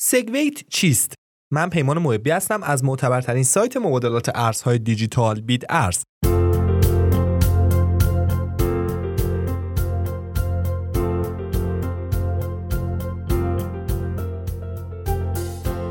سگویت چیست؟ من پیمان محبی هستم از معتبرترین سایت مبادلات ارزهای دیجیتال بیت ارز.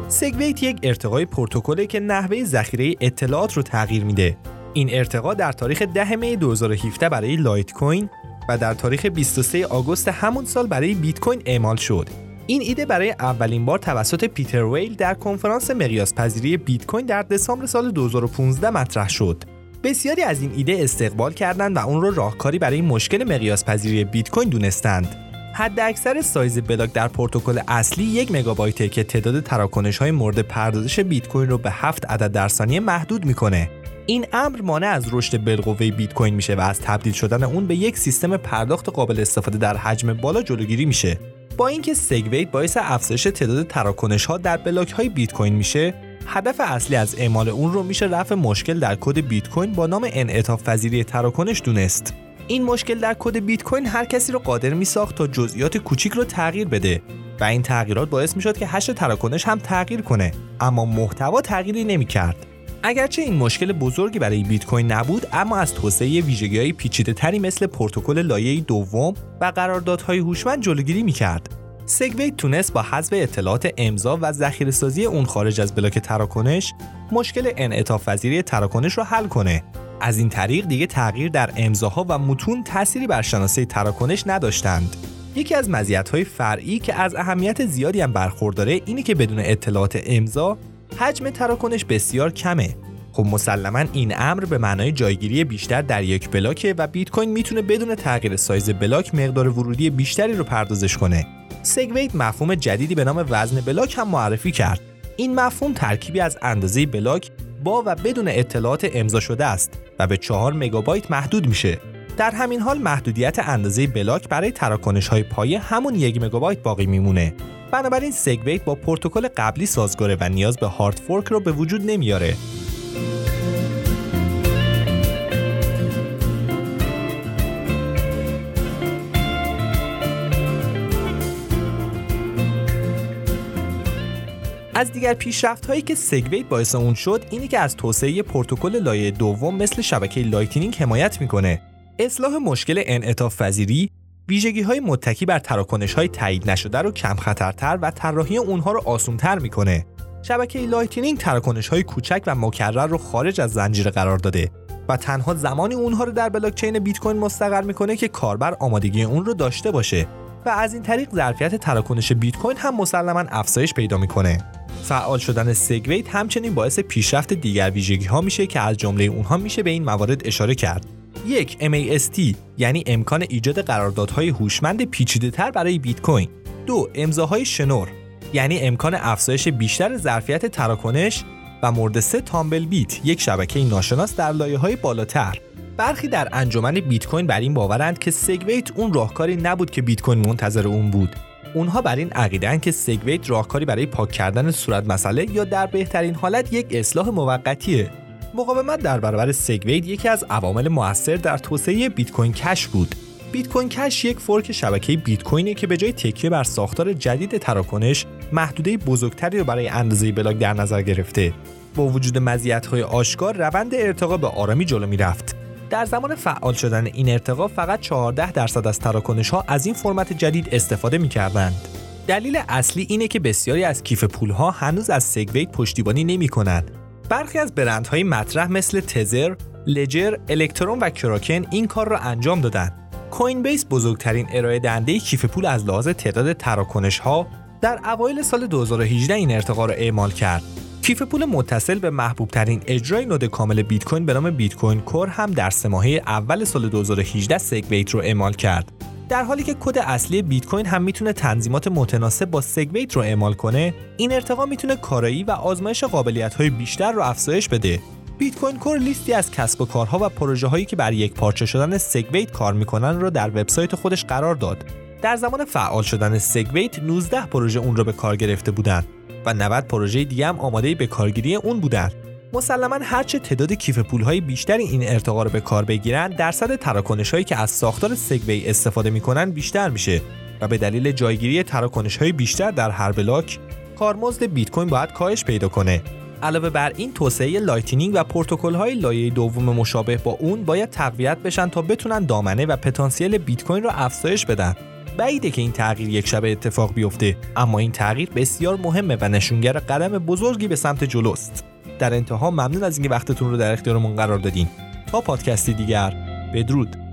سگویت یک ارتقای پروتکله که نحوه ذخیره اطلاعات رو تغییر میده. این ارتقا در تاریخ 10 می 2017 برای لایت کوین و در تاریخ 23 آگوست همون سال برای بیت کوین اعمال شد. این ایده برای اولین بار توسط پیتر ویل در کنفرانس مقیاس پذیری بیت کوین در دسامبر سال 2015 مطرح شد. بسیاری از این ایده استقبال کردند و اون رو راهکاری برای مشکل مقیاس پذیری بیت کوین دونستند. حد اکثر سایز بلاک در پروتکل اصلی یک مگابایته که تعداد تراکنش های مورد پردازش بیت کوین رو به 7 عدد در ثانیه محدود می‌کنه. این امر مانع از رشد بالقوه بیت کوین میشه و از تبدیل شدن اون به یک سیستم پرداخت قابل استفاده در حجم بالا جلوگیری میشه. با اینکه سگویت باعث افزایش تعداد تراکنش ها در بلاک های بیت کوین میشه هدف اصلی از اعمال اون رو میشه رفع مشکل در کد بیت کوین با نام انعطاف پذیری تراکنش دونست این مشکل در کد بیت کوین هر کسی رو قادر می ساخت تا جزئیات کوچیک رو تغییر بده و این تغییرات باعث می شد که هش تراکنش هم تغییر کنه اما محتوا تغییری نمی کرد. اگرچه این مشکل بزرگی برای بیت کوین نبود اما از توسعه ویژگی های پیچیده تری مثل پروتکل لایه دوم و قراردادهای هوشمند جلوگیری می‌کرد. سگویت تونست با حذف اطلاعات امضا و ذخیره سازی اون خارج از بلاک تراکنش مشکل انعطاف پذیری تراکنش رو حل کنه. از این طریق دیگه تغییر در امضاها و متون تأثیری بر شناسه تراکنش نداشتند. یکی از مزیت‌های فرعی که از اهمیت زیادی هم برخورداره اینه که بدون اطلاعات امضا حجم تراکنش بسیار کمه. خب مسلما این امر به معنای جایگیری بیشتر در یک بلاکه و بیت کوین می‌تونه بدون تغییر سایز بلاک مقدار ورودی بیشتری رو پردازش کنه. سگویت مفهوم جدیدی به نام وزن بلاک هم معرفی کرد. این مفهوم ترکیبی از اندازه بلاک با و بدون اطلاعات امضا شده است و به 4 مگابایت محدود میشه. در همین حال محدودیت اندازه بلاک برای تراکنش های پایه همون یک مگابایت باقی میمونه. بنابراین سگویت با پروتکل قبلی سازگاره و نیاز به hard fork رو به وجود نمیاره. از دیگر پیشرفت هایی که سگویت باعث اون شد اینه که از توسعه پروتکل لایه دوم مثل شبکه لایتنینگ حمایت می‌کنه. اصلاح مشکل انعطاف پذیری ویژگی های متکی بر تراکنش های تایید نشده رو کم خطرتر و طراحی اونها رو آسونتر می‌کنه. شبکه لایتنینگ تراکنش های کوچک و مکرر رو خارج از زنجیره قرار داده و تنها زمانی اونها رو در بلاکچین بیت کوین مستقر می‌کنه که کاربر آمادگی اون رو داشته باشه و از این طریق ظرفیت تراکنش بیت کوین هم مسلما افزایش پیدا می‌کنه. فعال شدن سگویت همچنین باعث پیشرفت دیگر ویژگی ها میشه که از جمله اونها میشه به این موارد اشاره کرد. یک MAST یعنی امکان ایجاد قراردادهای هوشمند پیچیده تر برای بیت کوین. دو امضاهای شنور یعنی امکان افزایش بیشتر ظرفیت تراکنش. و مورد سه تامبل بیت یک شبکه ناشناس در لایه های بالاتر. برخی در انجمن بیت کوین بر این باورند که سگویت اون راهکاری نبود که بیت کوین منتظر اون بود. اونها بر این عقیدن که سگویت راهکاری برای پاک کردن صورت مسئله یا در بهترین حالت یک اصلاح موقتیه. مقاومت در برابر سگویت یکی از عوامل موثر در توسعه بیت کوین کش بود. بیت کوین کش یک fork شبکه بیت کوینه که به جای تکیه بر ساختار جدید تراکنش محدوده بزرگتری رو برای اندازه بلاک در نظر گرفته. با وجود مزیت‌های آشکار روند ارتقا به آرامی جلو می‌رفت. در زمان فعال شدن این ارتقا فقط 14 درصد از تراکنش ها از این فرمت جدید استفاده می کردند. دلیل اصلی اینه که بسیاری از کیف پول ها هنوز از سگویت پشتیبانی نمی کنند برخی از برندهای مطرح مثل تزر، لجر، الکترون و کراکن این کار را انجام دادند. کوین بیس بزرگترین ارائه دهنده کیف پول از لحاظ تعداد تراکنش ها در اوایل سال 2018 این ارتقا را اعمال کرد. کیف پول متصل به محبوب ترین اجرای node کامل بیت کوین به نام بیت کوین کور هم در سه ماهه اول سال 2018 سگویت رو اعمال کرد. در حالی که کد اصلی بیت کوین هم می‌تونه تنظیمات متناسب با سگویت رو اعمال کنه این ارتقا می‌تونه کارایی و آزمایش قابلیت های بیشتر رو افزایش بده. بیت کوین کور لیستی از کسب و کارها و پروژه هایی که بر یکپارچه شدن سگویت کار می‌کنن رو در وبسایت خودش قرار داد. در زمان فعال شدن سگویت 19 پروژه اون رو به کار گرفته بودند و 90 پروژه دیگه هم آماده به کارگیری اون بودند مسلما هرچه تعداد کیف پولهای بیشتری این ارتقا رو به کار بگیرن درصد تراکنش هایی که از ساختار سگویت استفاده می‌کنن بیشتر میشه و به دلیل جایگیری تراکنش های بیشتر در هر بلاک کارمزد بیت کوین باید کاهش پیدا کنه. علاوه بر این توسعه لایتنینگ و پروتکل های لایه دوم مشابه با اون باید تقویت بشن تا بتونن دامنه و پتانسیل بیت کوین رو افزایش بدن. بعیده که این تغییر یک شبه اتفاق بیفته اما این تغییر بسیار مهمه و نشونگر قدم بزرگی به سمت جلوست. در انتها ممنون از اینکه وقتتون رو در اختیارمون قرار دادین. تا پادکستی دیگر بدرود.